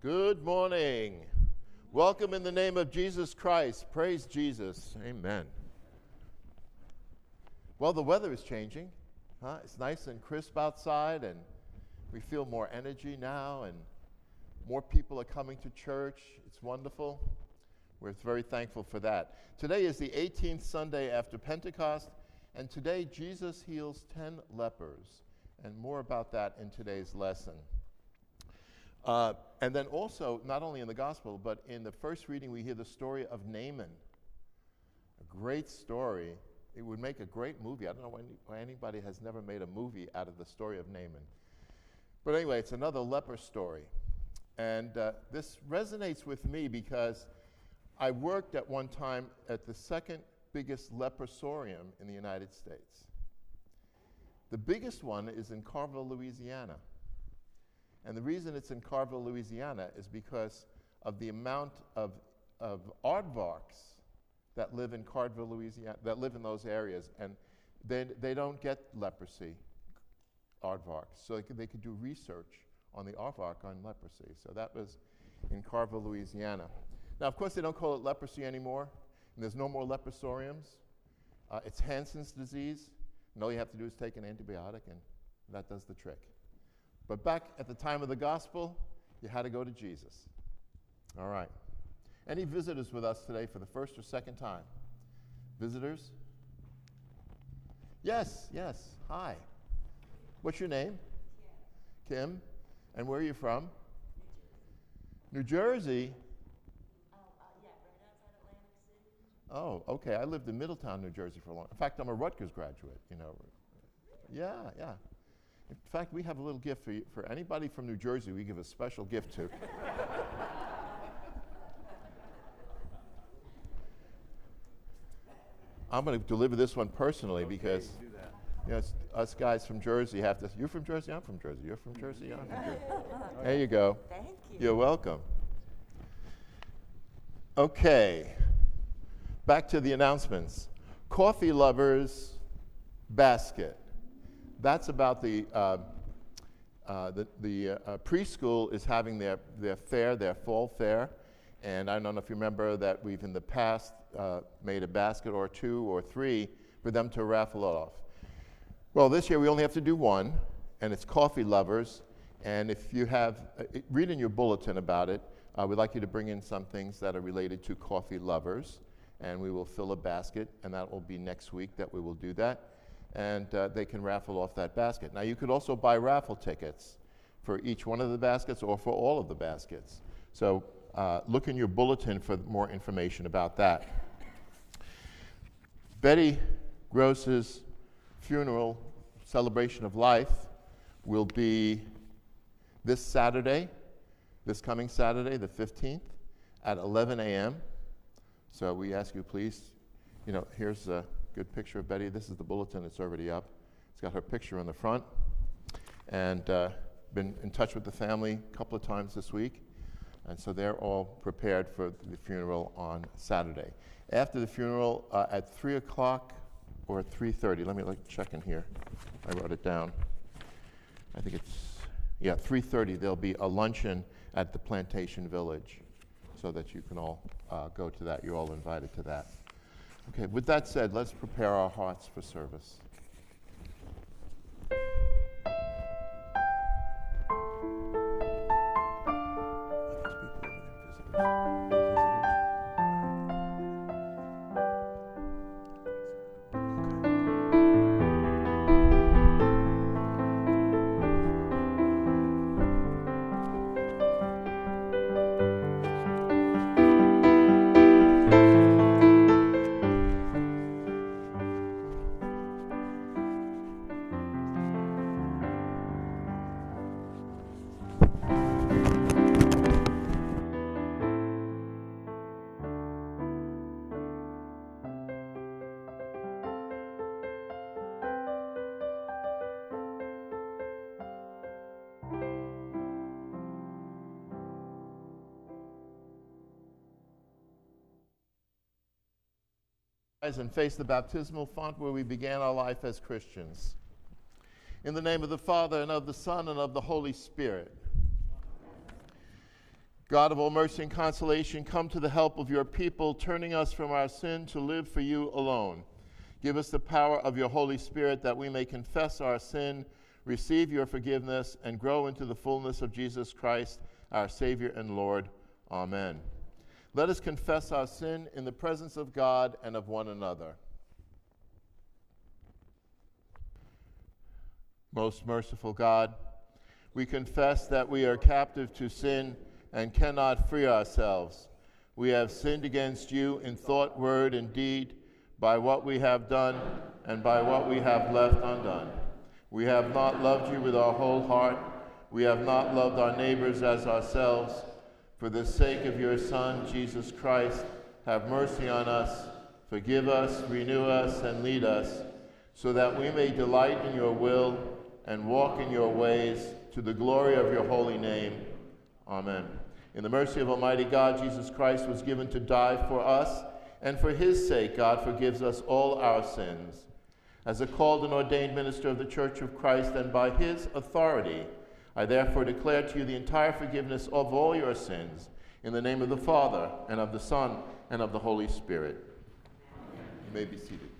Good morning. Welcome in the name of Jesus Christ. Praise Jesus. Amen. Well, the weather is changing. Huh? It's nice and crisp outside, and we feel more energy now, and more people are coming to church. It's wonderful. We're very thankful for that. Today is the 18th Sunday after Pentecost, and today Jesus heals 10 lepers, and more about that in today's lesson. Uh, and then also, not only in the gospel, but in the first reading, we hear the story of Naaman. A great story. It would make a great movie. I don't know why anybody has never made a movie out of the story of Naaman. But anyway, it's another leper story. And uh, this resonates with me because I worked at one time at the second biggest leprosarium in the United States. The biggest one is in Carville, Louisiana. And the reason it's in Carville, Louisiana is because of the amount of, of aardvarks that live in Carville, Louisiana, that live in those areas. And they, they don't get leprosy, aardvarks. So they could, they could do research on the aardvark on leprosy. So that was in Carville, Louisiana. Now, of course, they don't call it leprosy anymore, and there's no more leprosariums. Uh, it's Hansen's disease, and all you have to do is take an antibiotic, and that does the trick. But back at the time of the gospel, you had to go to Jesus. All right. Any visitors with us today for the first or second time? Visitors? Yes, yes. Hi. What's your name? Kim. Kim. And where are you from? New Jersey. New Jersey? Oh, uh, yeah, right outside Atlantic City. Oh, okay. I lived in Middletown, New Jersey for a long. In fact, I'm a Rutgers graduate. You know. Yeah, yeah. In fact, we have a little gift for you. For anybody from New Jersey, we give a special gift to. I'm going to deliver this one personally okay, because you know, us guys from Jersey have to. You're from Jersey. I'm from Jersey. You're from Jersey. I'm from Jersey. there you go. Thank you. You're welcome. Okay. Back to the announcements. Coffee lovers basket. That's about the. Uh, uh, the, the uh, preschool is having their, their fair, their fall fair, and I don't know if you remember that we've in the past uh, made a basket or two or three for them to raffle off. Well, this year we only have to do one, and it's coffee lovers. And if you have, uh, read in your bulletin about it, uh, we'd like you to bring in some things that are related to coffee lovers, and we will fill a basket, and that will be next week that we will do that. And uh, they can raffle off that basket. Now, you could also buy raffle tickets for each one of the baskets or for all of the baskets. So uh, look in your bulletin for more information about that. Betty Gross's funeral celebration of life will be this Saturday, this coming Saturday, the 15th, at 11 a.m. So we ask you, please, you know, here's a good picture of Betty. This is the bulletin, that's already up. It's got her picture on the front. And uh, been in touch with the family a couple of times this week. And so they're all prepared for the funeral on Saturday. After the funeral, uh, at 3 o'clock or at 3.30, let me like, check in here. I wrote it down. I think it's, yeah, 3.30, there'll be a luncheon at the Plantation Village so that you can all uh, go to that. You're all invited to that. Okay, with that said, let's prepare our hearts for service. And face the baptismal font where we began our life as Christians. In the name of the Father, and of the Son, and of the Holy Spirit. God of all mercy and consolation, come to the help of your people, turning us from our sin to live for you alone. Give us the power of your Holy Spirit that we may confess our sin, receive your forgiveness, and grow into the fullness of Jesus Christ, our Savior and Lord. Amen. Let us confess our sin in the presence of God and of one another. Most merciful God, we confess that we are captive to sin and cannot free ourselves. We have sinned against you in thought, word, and deed, by what we have done and by what we have left undone. We have not loved you with our whole heart. We have not loved our neighbors as ourselves. For the sake of your Son, Jesus Christ, have mercy on us, forgive us, renew us, and lead us, so that we may delight in your will and walk in your ways to the glory of your holy name. Amen. In the mercy of Almighty God, Jesus Christ was given to die for us, and for his sake, God forgives us all our sins. As a called and ordained minister of the Church of Christ, and by his authority, I therefore declare to you the entire forgiveness of all your sins, in the name of the Father, and of the Son, and of the Holy Spirit. You may be seated.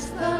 The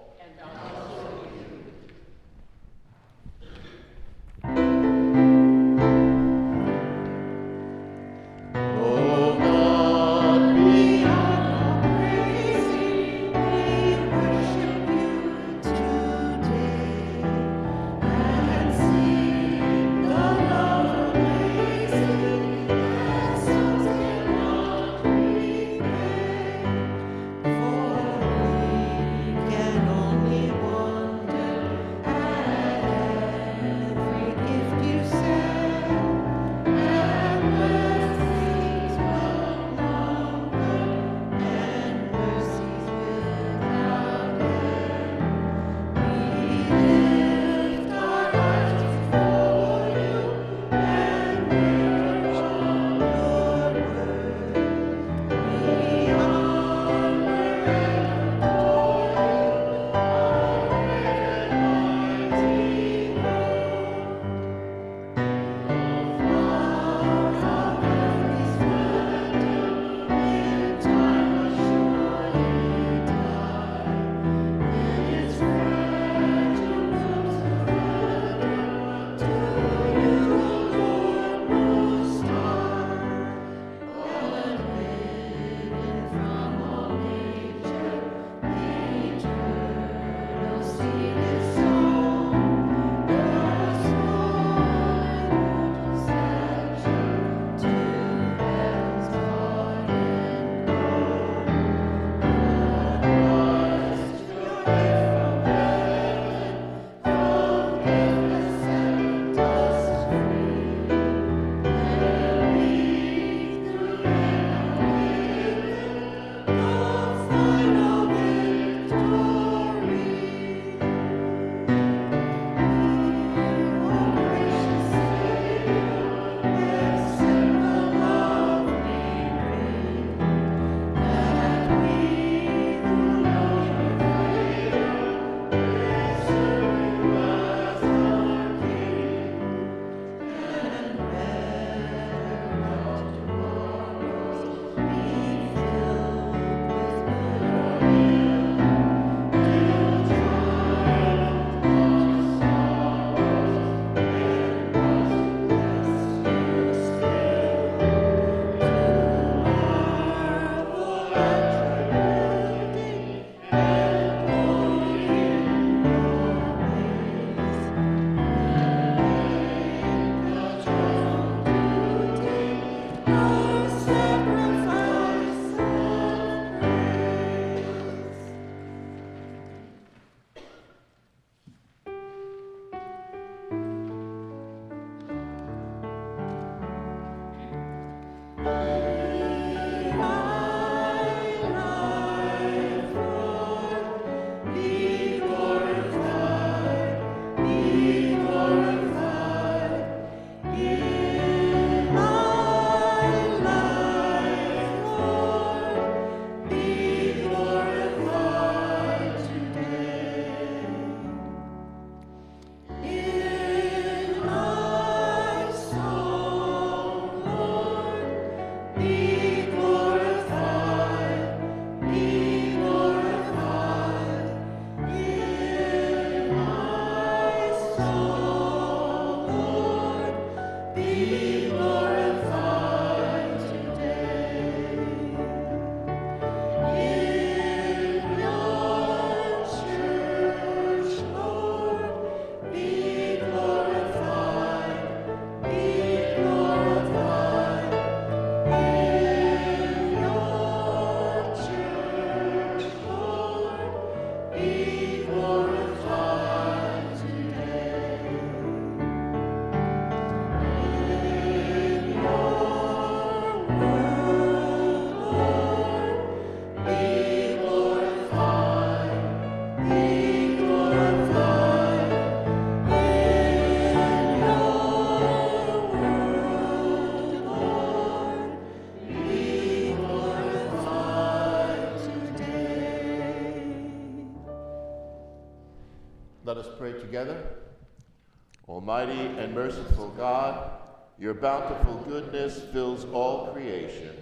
Almighty and merciful God, your bountiful goodness fills all creation.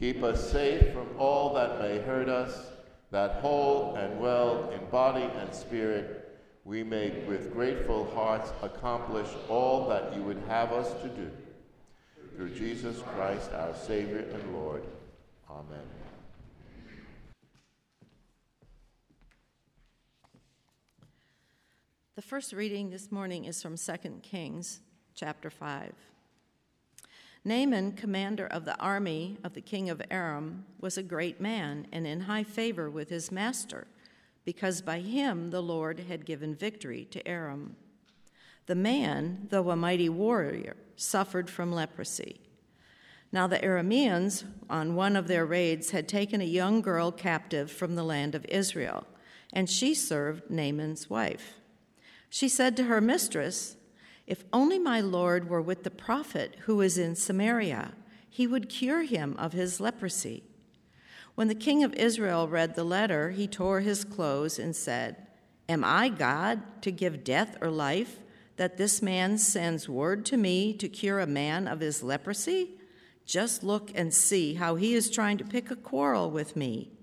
Keep us safe from all that may hurt us, that whole and well in body and spirit, we may with grateful hearts accomplish all that you would have us to do. Through Jesus Christ, our Savior and Lord. Amen. The first reading this morning is from 2 Kings chapter 5. Naaman, commander of the army of the king of Aram, was a great man and in high favor with his master, because by him the Lord had given victory to Aram. The man, though a mighty warrior, suffered from leprosy. Now the Arameans, on one of their raids, had taken a young girl captive from the land of Israel, and she served Naaman's wife. She said to her mistress, If only my Lord were with the prophet who is in Samaria, he would cure him of his leprosy. When the king of Israel read the letter, he tore his clothes and said, Am I God to give death or life, that this man sends word to me to cure a man of his leprosy? Just look and see how he is trying to pick a quarrel with me.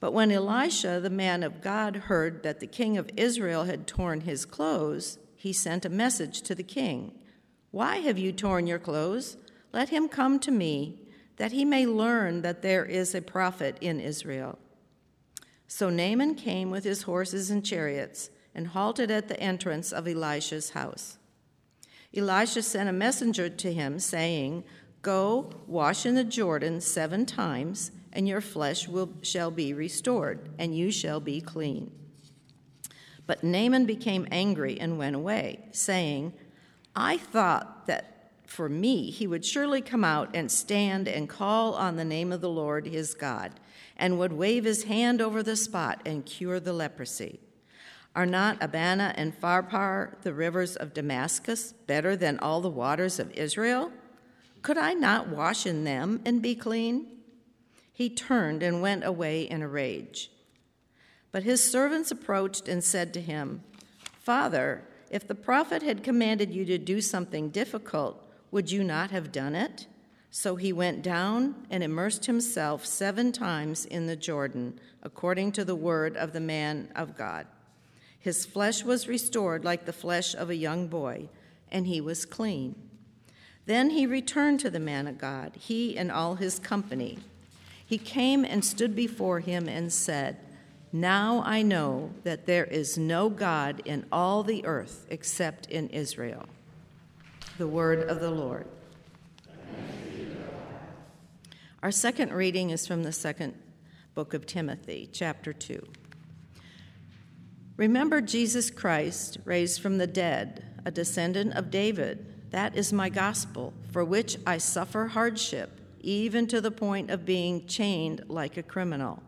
But when Elisha, the man of God, heard that the king of Israel had torn his clothes, he sent a message to the king Why have you torn your clothes? Let him come to me, that he may learn that there is a prophet in Israel. So Naaman came with his horses and chariots and halted at the entrance of Elisha's house. Elisha sent a messenger to him, saying, Go, wash in the Jordan seven times and your flesh will, shall be restored, and you shall be clean. But Naaman became angry and went away, saying, I thought that for me he would surely come out and stand and call on the name of the Lord his God, and would wave his hand over the spot and cure the leprosy. Are not Abana and Pharpar, the rivers of Damascus, better than all the waters of Israel? Could I not wash in them and be clean? He turned and went away in a rage. But his servants approached and said to him, Father, if the prophet had commanded you to do something difficult, would you not have done it? So he went down and immersed himself seven times in the Jordan, according to the word of the man of God. His flesh was restored like the flesh of a young boy, and he was clean. Then he returned to the man of God, he and all his company he came and stood before him and said, Now I know that there is no God in all the earth except in Israel. The word of the Lord. Our second reading is from the second book of Timothy, chapter 2. Remember Jesus Christ, raised from the dead, a descendant of David. That is my gospel, for which I suffer hardship even to the point of being chained like a criminal.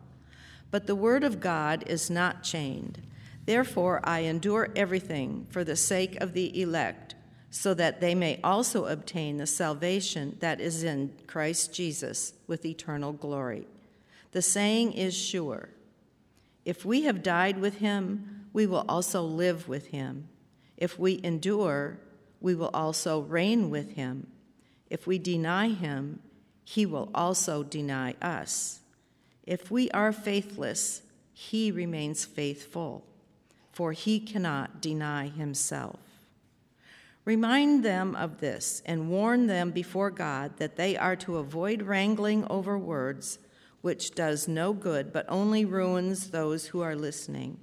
But the word of God is not chained. Therefore, I endure everything for the sake of the elect, so that they may also obtain the salvation that is in Christ Jesus with eternal glory. The saying is sure If we have died with him, we will also live with him. If we endure, we will also reign with him. If we deny him, he will also deny us. If we are faithless, he remains faithful, for he cannot deny himself. Remind them of this and warn them before God that they are to avoid wrangling over words, which does no good but only ruins those who are listening.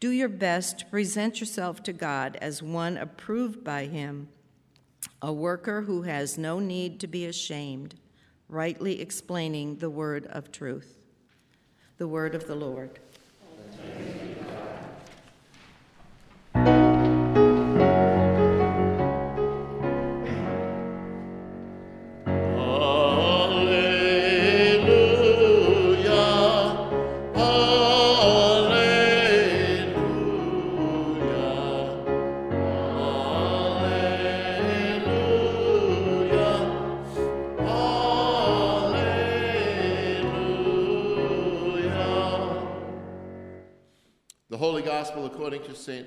Do your best to present yourself to God as one approved by Him, a worker who has no need to be ashamed rightly explaining the word of truth. The word of the Lord. Gospel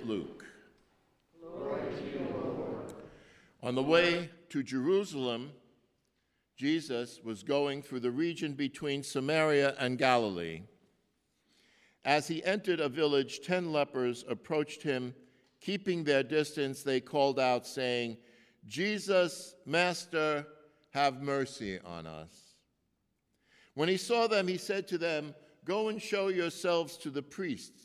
Luke. On the way to Jerusalem, Jesus was going through the region between Samaria and Galilee. As he entered a village, ten lepers approached him. Keeping their distance, they called out, saying, Jesus, Master, have mercy on us. When he saw them, he said to them, Go and show yourselves to the priests.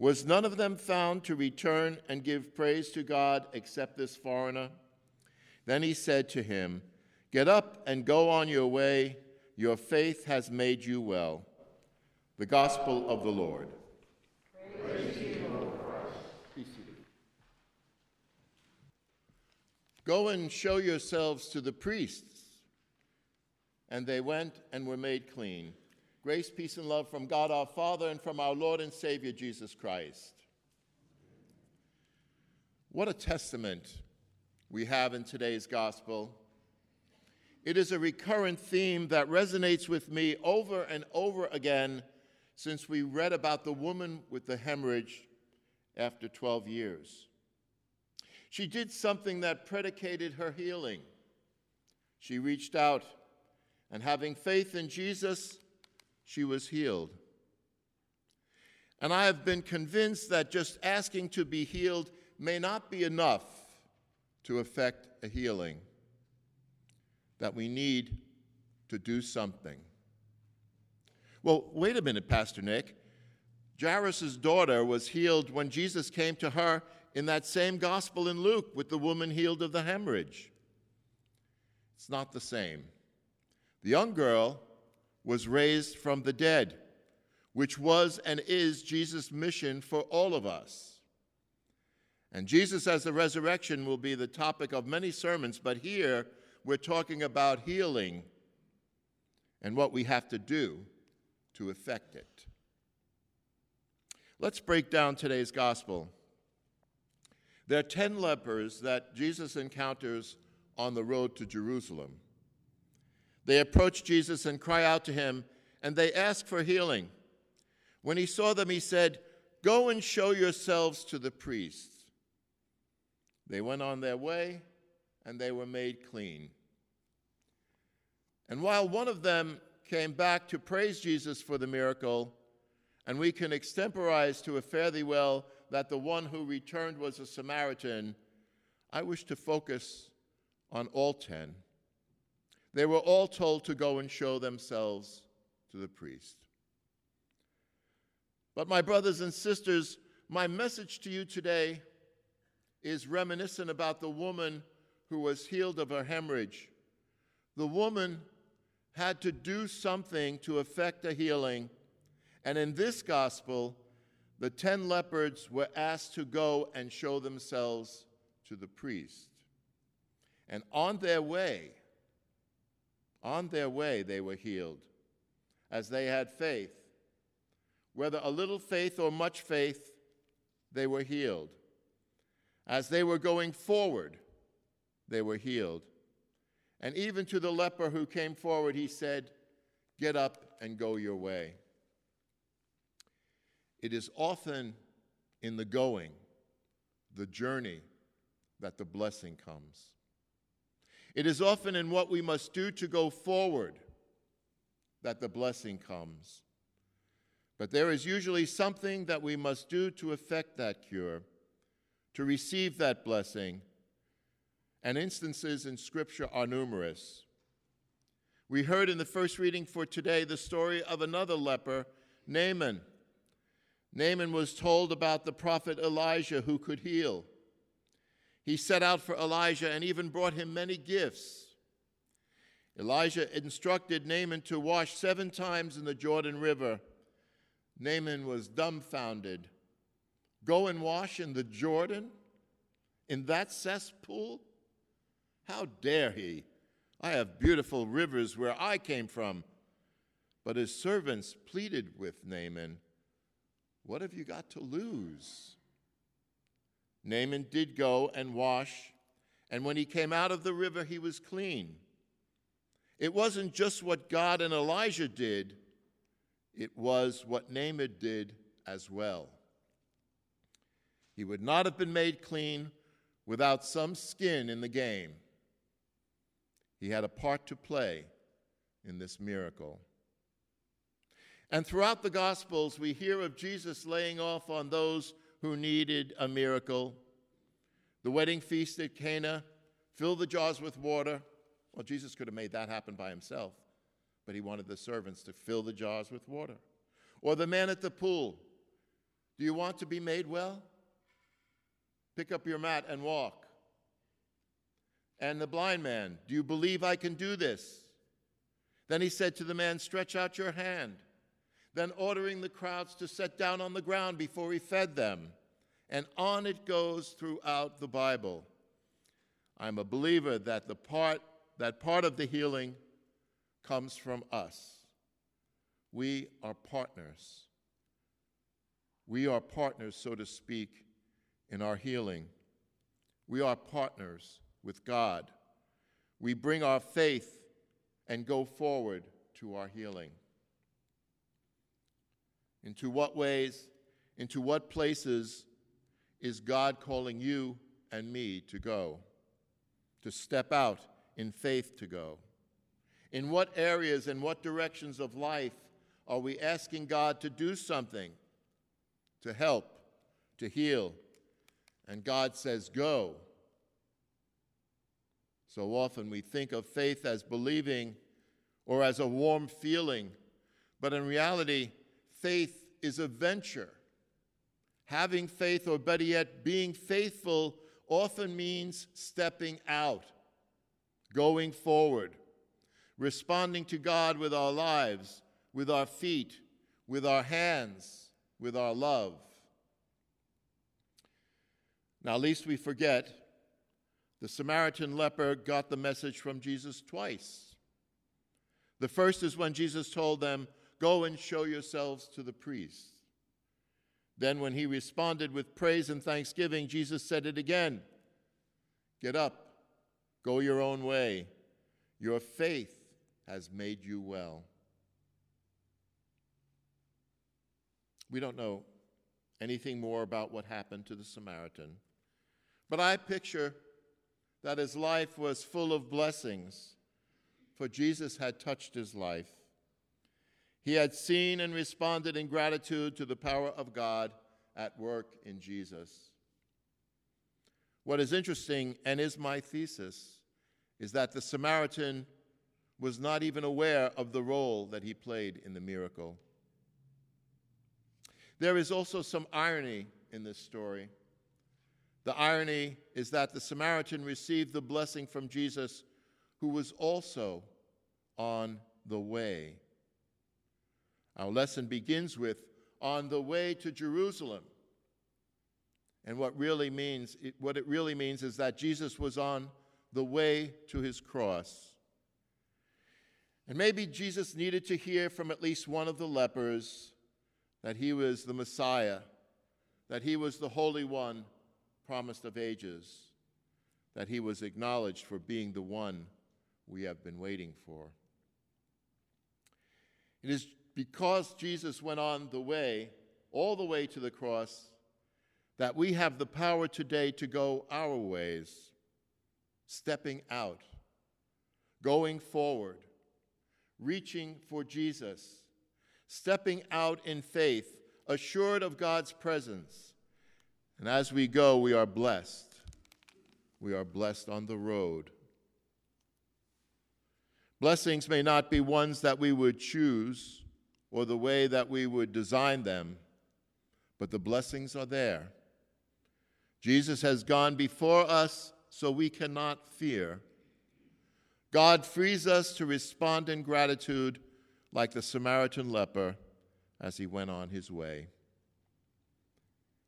Was none of them found to return and give praise to God except this foreigner? Then he said to him, Get up and go on your way. Your faith has made you well. The Gospel of the Lord. Go and show yourselves to the priests. And they went and were made clean. Grace, peace, and love from God our Father and from our Lord and Savior Jesus Christ. What a testament we have in today's gospel. It is a recurrent theme that resonates with me over and over again since we read about the woman with the hemorrhage after 12 years. She did something that predicated her healing. She reached out, and having faith in Jesus, she was healed. And I have been convinced that just asking to be healed may not be enough to effect a healing, that we need to do something. Well, wait a minute, Pastor Nick. Jairus' daughter was healed when Jesus came to her in that same gospel in Luke with the woman healed of the hemorrhage. It's not the same. The young girl was raised from the dead, which was and is Jesus' mission for all of us. And Jesus as the resurrection will be the topic of many sermons, but here we're talking about healing and what we have to do to effect it. Let's break down today's gospel. There are 10 lepers that Jesus encounters on the road to Jerusalem. They approach Jesus and cry out to him, and they ask for healing. When he saw them, he said, Go and show yourselves to the priests. They went on their way and they were made clean. And while one of them came back to praise Jesus for the miracle, and we can extemporize to a fare thee well that the one who returned was a Samaritan, I wish to focus on all ten. They were all told to go and show themselves to the priest. But, my brothers and sisters, my message to you today is reminiscent about the woman who was healed of her hemorrhage. The woman had to do something to effect a healing, and in this gospel, the ten lepers were asked to go and show themselves to the priest. And on their way, on their way, they were healed as they had faith. Whether a little faith or much faith, they were healed. As they were going forward, they were healed. And even to the leper who came forward, he said, Get up and go your way. It is often in the going, the journey, that the blessing comes. It is often in what we must do to go forward that the blessing comes. But there is usually something that we must do to effect that cure to receive that blessing, and instances in Scripture are numerous. We heard in the first reading for today the story of another leper, Naaman. Naaman was told about the prophet Elijah who could heal. He set out for Elijah and even brought him many gifts. Elijah instructed Naaman to wash seven times in the Jordan River. Naaman was dumbfounded go and wash in the Jordan, in that cesspool? How dare he? I have beautiful rivers where I came from. But his servants pleaded with Naaman, What have you got to lose? Naaman did go and wash, and when he came out of the river, he was clean. It wasn't just what God and Elijah did, it was what Naaman did as well. He would not have been made clean without some skin in the game. He had a part to play in this miracle. And throughout the Gospels, we hear of Jesus laying off on those who needed a miracle. The wedding feast at Cana, fill the jars with water. Well, Jesus could have made that happen by himself, but he wanted the servants to fill the jars with water. Or the man at the pool. Do you want to be made well? Pick up your mat and walk. And the blind man, Do you believe I can do this? Then he said to the man, Stretch out your hand. Then ordering the crowds to set down on the ground before he fed them. And on it goes throughout the Bible. I'm a believer that the part that part of the healing comes from us. We are partners. We are partners, so to speak, in our healing. We are partners with God. We bring our faith and go forward to our healing. Into what ways, into what places is God calling you and me to go, to step out in faith to go? In what areas and what directions of life are we asking God to do something, to help, to heal? And God says, Go. So often we think of faith as believing or as a warm feeling, but in reality, faith is a venture. Having faith, or better yet, being faithful, often means stepping out going forward, responding to God with our lives, with our feet, with our hands, with our love. Now, least we forget, the Samaritan leper got the message from Jesus twice. The first is when Jesus told them, Go and show yourselves to the priest. Then, when he responded with praise and thanksgiving, Jesus said it again Get up, Go your own way. Your faith has made you well. We don't know anything more about what happened to the Samaritan, but I picture that his life was full of blessings, for Jesus had touched his life. He had seen and responded in gratitude to the power of God at work in Jesus. What is interesting, and is my thesis, is that the Samaritan was not even aware of the role that he played in the miracle. There is also some irony in this story. The irony is that the Samaritan received the blessing from Jesus, who was also on the way. Our lesson begins with on the way to Jerusalem. And what really means, what it really means is that Jesus was on the way to his cross. And maybe Jesus needed to hear from at least one of the lepers that he was the Messiah, that he was the Holy One promised of ages, that he was acknowledged for being the one we have been waiting for. It is because Jesus went on the way, all the way to the cross, that we have the power today to go our ways, stepping out, going forward, reaching for Jesus, stepping out in faith, assured of God's presence. And as we go, we are blessed. We are blessed on the road. Blessings may not be ones that we would choose or the way that we would design them, but the blessings are there. Jesus has gone before us so we cannot fear. God frees us to respond in gratitude like the Samaritan leper as he went on his way.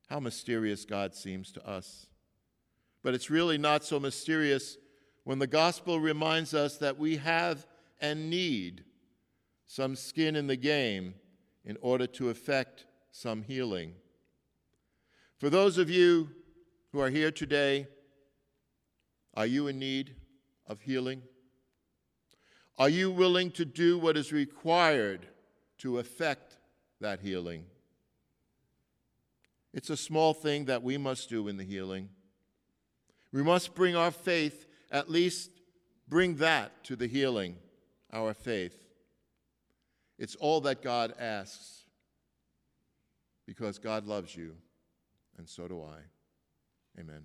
how mysterious God seems to us. But it's really not so mysterious when the gospel reminds us that we have and need some skin in the game in order to effect some healing. For those of you who are here today, are you in need of healing? Are you willing to do what is required to effect that healing? It's a small thing that we must do in the healing. We must bring our faith, at least bring that to the healing, our faith. It's all that God asks because God loves you, and so do I. Amen.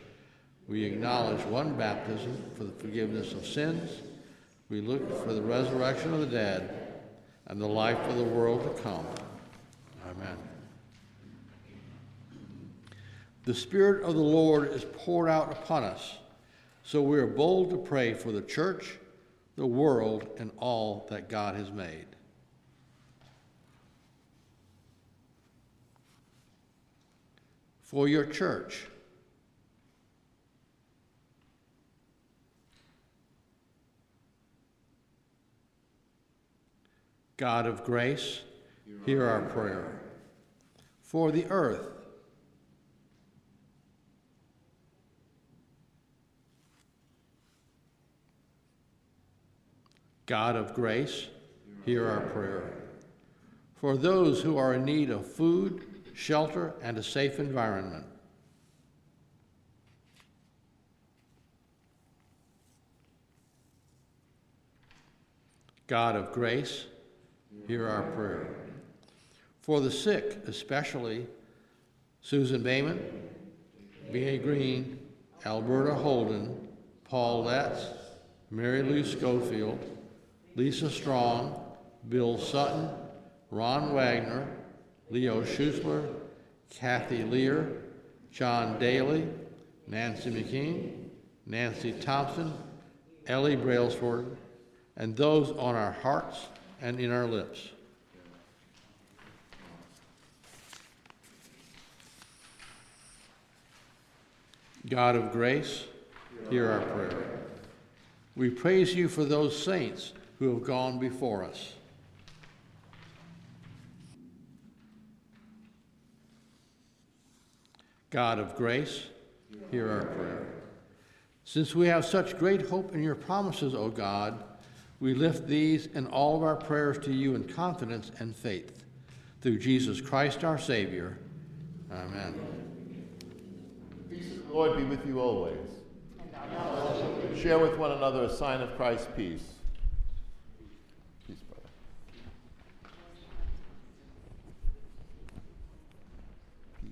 We acknowledge one baptism for the forgiveness of sins. We look for the resurrection of the dead and the life of the world to come. Amen. The Spirit of the Lord is poured out upon us, so we are bold to pray for the church, the world, and all that God has made. For your church, God of grace, hear our prayer. For the earth, God of grace, hear our prayer. For those who are in need of food, shelter, and a safe environment, God of grace, hear our prayer. For the sick, especially Susan Bayman, B.A. Green, Alberta Holden, Paul Letts, Mary Lou Schofield, Lisa Strong, Bill Sutton, Ron Wagner, Leo Schusler, Kathy Lear, John Daly, Nancy McKean, Nancy Thompson, Ellie Brailsford, and those on our hearts and in our lips. God of grace, hear our prayer. We praise you for those saints who have gone before us. God of grace, hear our prayer. Since we have such great hope in your promises, O God, we lift these and all of our prayers to you in confidence and faith. Through Jesus Christ our Savior. Amen. Peace of the Lord be with you always. Share with one another a sign of Christ's peace. Peace, brother. Peace.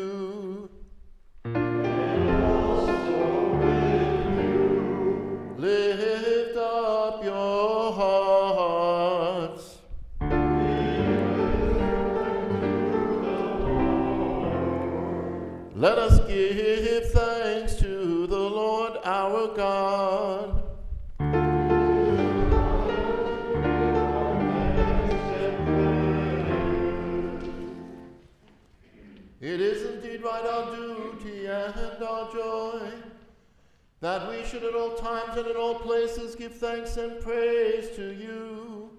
That we should at all times and in all places give thanks and praise to you,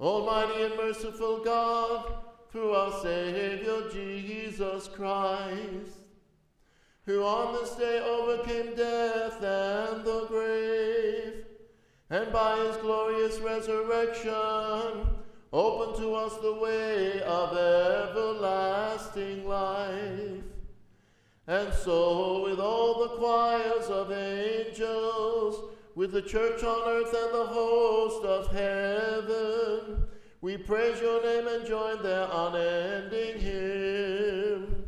Almighty and merciful God, through our Savior Jesus Christ, who on this day overcame death and the grave, and by his glorious resurrection opened to us the way of everlasting life. And so, with all the choirs of angels, with the church on earth and the host of heaven, we praise your name and join their unending hymn.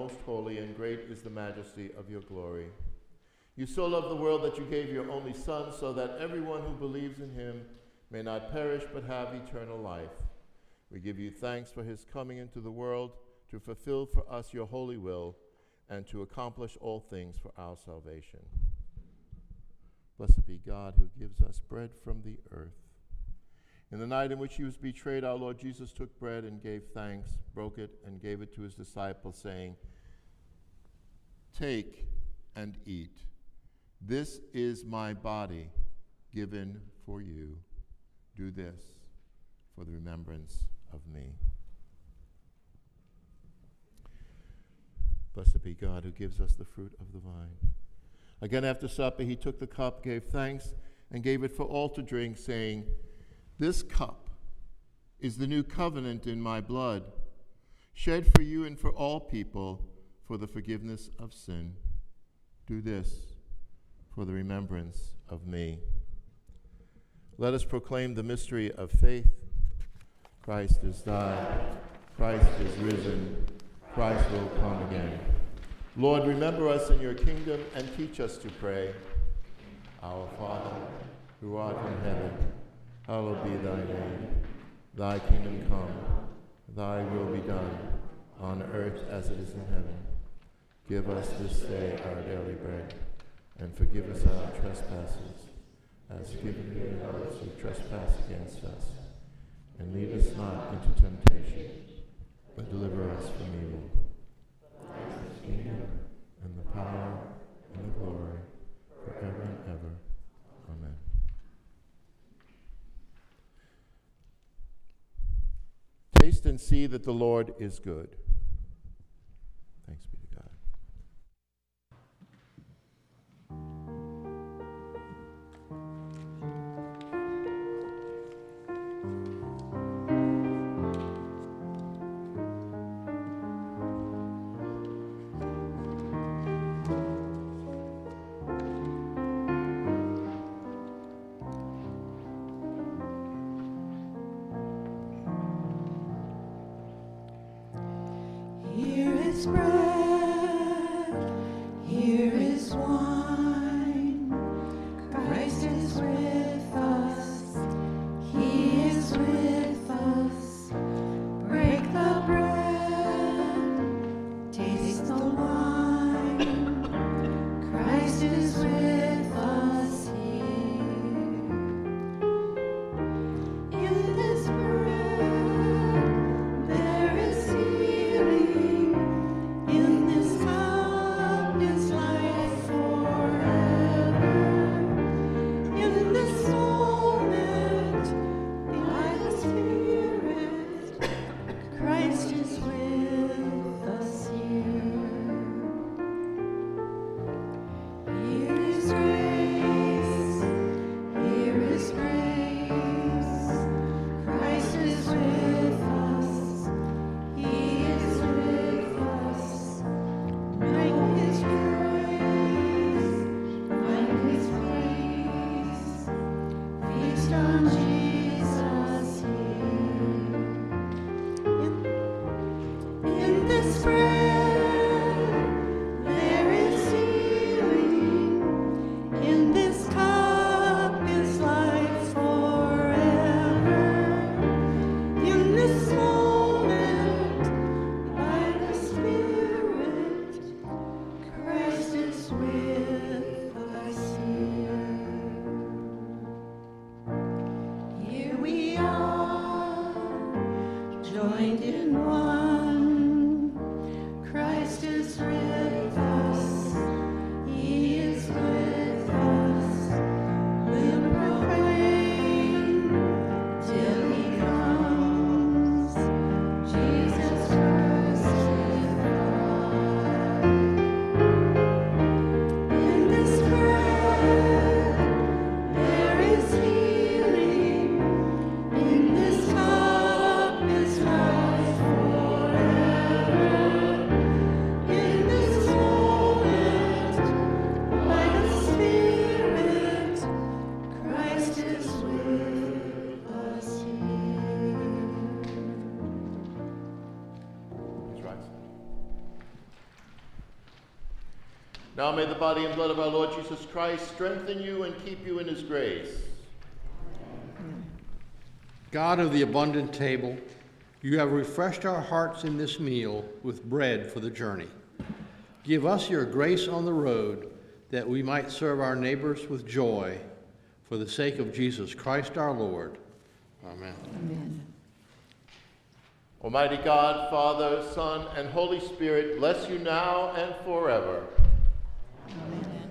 Most holy, and great is the majesty of your glory. You so loved the world that you gave your only Son, so that everyone who believes in him may not perish but have eternal life. We give you thanks for his coming into the world to fulfill for us your holy will and to accomplish all things for our salvation. Blessed be God who gives us bread from the earth. In the night in which he was betrayed, our Lord Jesus took bread and gave thanks, broke it, and gave it to his disciples, saying, Take and eat. This is my body given for you. Do this for the remembrance of me. Blessed be God who gives us the fruit of the vine. Again, after supper, he took the cup, gave thanks, and gave it for all to drink, saying, This cup is the new covenant in my blood, shed for you and for all people for the forgiveness of sin. Do this for the remembrance of me. Let us proclaim the mystery of faith. Christ is died, Christ is risen, Christ will come again. Lord, remember us in your kingdom and teach us to pray. Our Father, who art in heaven, hallowed be thy name. Thy kingdom come, thy will be done, on earth as it is in heaven. Give us this day our daily bread, and forgive us our trespasses, as forgiven we those who trespass against us. And lead us not into temptation, but deliver us from evil. And the power, and the glory, forever and ever. Amen. Taste and see that the Lord is good. Now may the body and blood of our Lord Jesus Christ strengthen you and keep you in his grace. God of the abundant table, you have refreshed our hearts in this meal with bread for the journey. Give us your grace on the road that we might serve our neighbors with joy for the sake of Jesus Christ our Lord. Amen. Amen. Almighty God, Father, Son, and Holy Spirit, bless you now and forever. Amen.